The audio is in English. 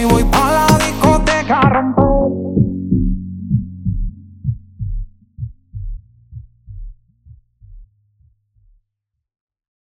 me voy para